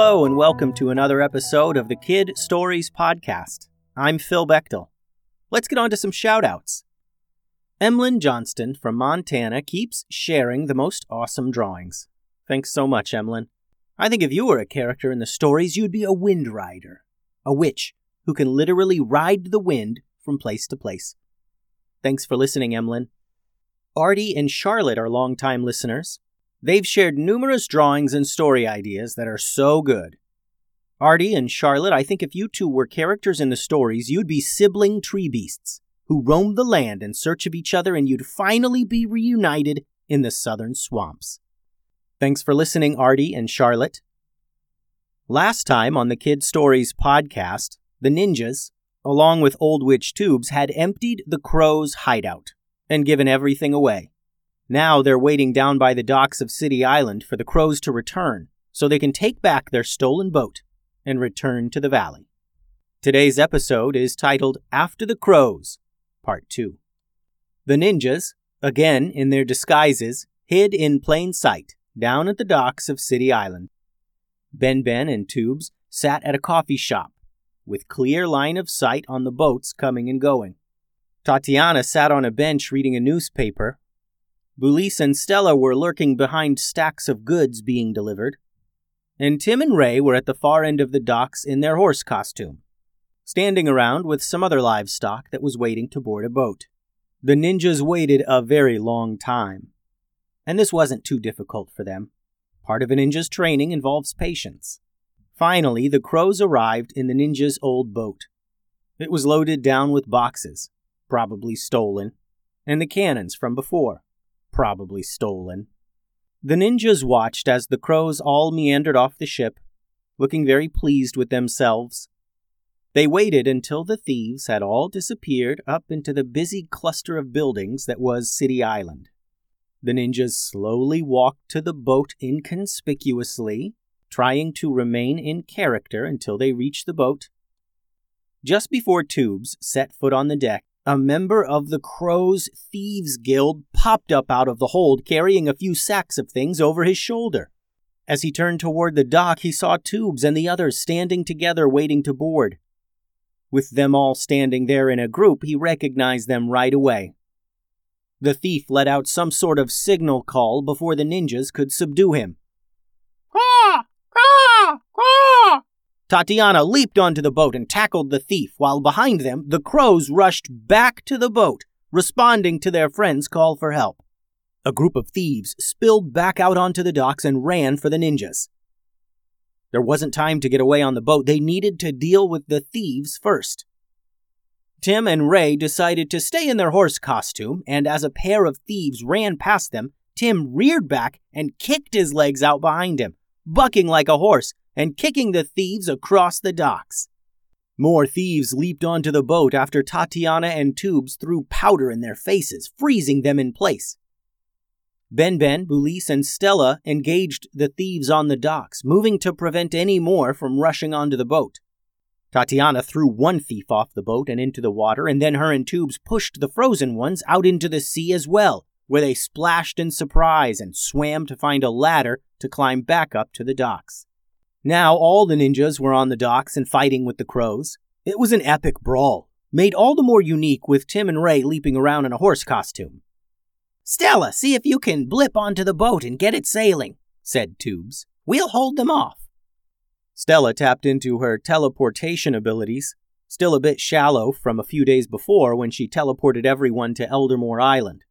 Hello, and welcome to another episode of the Kid Stories Podcast. I'm Phil Bechtel. Let's get on to some shoutouts. Emlyn Johnston from Montana keeps sharing the most awesome drawings. Thanks so much, Emlyn. I think if you were a character in the stories, you'd be a wind rider, a witch who can literally ride the wind from place to place. Thanks for listening, Emlyn. Artie and Charlotte are longtime listeners. They've shared numerous drawings and story ideas that are so good. Artie and Charlotte, I think if you two were characters in the stories, you'd be sibling tree beasts who roamed the land in search of each other, and you'd finally be reunited in the southern swamps. Thanks for listening, Artie and Charlotte. Last time on the Kid Stories podcast, the ninjas, along with Old Witch Tubes, had emptied the crow's hideout and given everything away. Now they're waiting down by the docks of City Island for the crows to return so they can take back their stolen boat and return to the valley. Today's episode is titled After the Crows Part 2. The ninjas, again in their disguises, hid in plain sight down at the docks of City Island. Ben Ben and Tubes sat at a coffee shop with clear line of sight on the boats coming and going. Tatiana sat on a bench reading a newspaper. Bulise and Stella were lurking behind stacks of goods being delivered. And Tim and Ray were at the far end of the docks in their horse costume standing around with some other livestock that was waiting to board a boat. The ninjas waited a very long time. And this wasn't too difficult for them. Part of a ninja's training involves patience. Finally, the crows arrived in the ninja's old boat. It was loaded down with boxes, probably stolen, and the cannons from before, probably stolen. The ninjas watched as the crows all meandered off the ship, looking very pleased with themselves they waited until the thieves had all disappeared up into the busy cluster of buildings that was City Island. The ninjas slowly walked to the boat inconspicuously, trying to remain in character until they reached the boat. Just before Tubes set foot on the deck, a member of the Crows Thieves Guild popped up out of the hold carrying a few sacks of things over his shoulder. As he turned toward the dock, he saw Tubes and the others standing together waiting to board. With them all standing there in a group, he recognized them right away. The thief let out some sort of signal call before the ninjas could subdue him. Tatiana leaped onto the boat and tackled the thief, while behind them, the crows rushed back to the boat, responding to their friend's call for help. A group of thieves spilled back out onto the docks and ran for the ninjas. There wasn't time to get away on the boat. They needed to deal with the thieves first. Tim and Ray decided to stay in their horse costume, and as a pair of thieves ran past them, Tim reared back and kicked his legs out behind him, bucking like a horse and kicking the thieves across the docks. More thieves leaped onto the boat after Tatiana and Tubes threw powder in their faces, freezing them in place. Ben Ben, Bulise, and Stella engaged the thieves on the docks, moving to prevent any more from rushing onto the boat. Tatiana threw one thief off the boat and into the water, and then her and Tubes pushed the frozen ones out into the sea as well, where they splashed in surprise and swam to find a ladder to climb back up to the docks. Now all the ninjas were on the docks and fighting with the crows. It was an epic brawl, made all the more unique with Tim and Ray leaping around in a horse costume. Stella, see if you can blip onto the boat and get it sailing, said Tubes. We'll hold them off. Stella tapped into her teleportation abilities, still a bit shallow from a few days before when she teleported everyone to Eldermore Island.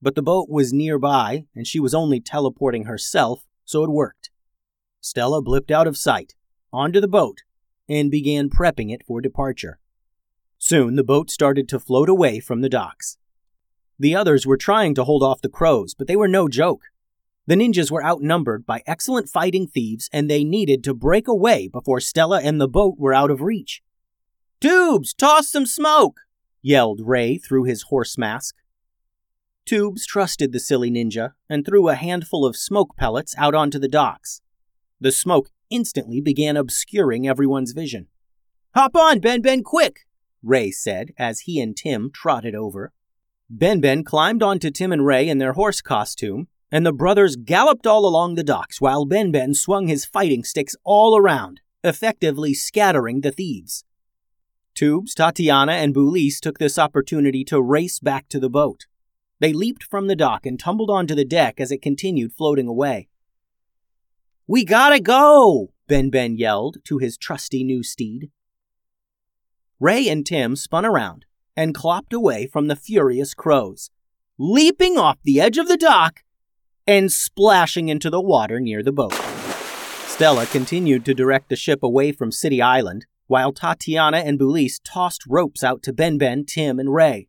But the boat was nearby, and she was only teleporting herself, so it worked. Stella blipped out of sight, onto the boat, and began prepping it for departure. Soon the boat started to float away from the docks. The others were trying to hold off the crows, but they were no joke. The ninjas were outnumbered by excellent fighting thieves, and they needed to break away before Stella and the boat were out of reach. Tubes, toss some smoke! yelled Ray through his horse mask. Tubes trusted the silly ninja and threw a handful of smoke pellets out onto the docks. The smoke instantly began obscuring everyone's vision. Hop on, Ben Ben, quick! Ray said as he and Tim trotted over. Ben Ben climbed onto Tim and Ray in their horse costume, and the brothers galloped all along the docks while Ben Ben swung his fighting sticks all around, effectively scattering the thieves. Tubes, Tatiana, and Bulise took this opportunity to race back to the boat. They leaped from the dock and tumbled onto the deck as it continued floating away. We gotta go! Ben Ben yelled to his trusty new steed. Ray and Tim spun around and clopped away from the furious crows, leaping off the edge of the dock and splashing into the water near the boat. Stella continued to direct the ship away from City Island, while Tatiana and Bulise tossed ropes out to Ben Ben, Tim, and Ray.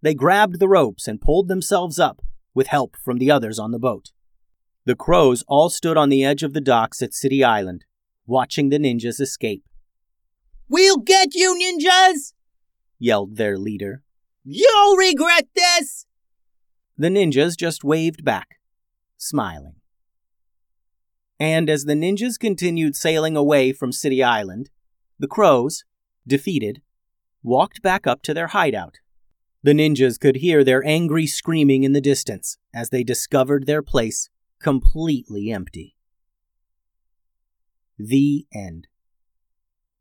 They grabbed the ropes and pulled themselves up, with help from the others on the boat. The crows all stood on the edge of the docks at City Island, watching the ninjas escape. We'll get you, ninjas! yelled their leader. You'll regret this! The ninjas just waved back, smiling. And as the ninjas continued sailing away from City Island, the crows, defeated, walked back up to their hideout. The ninjas could hear their angry screaming in the distance as they discovered their place completely empty. The end.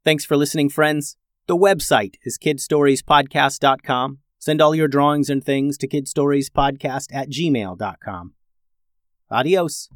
Thanks for listening, friends. The website is kidstoriespodcast.com. Send all your drawings and things to kidstoriespodcast at gmail.com. Adios.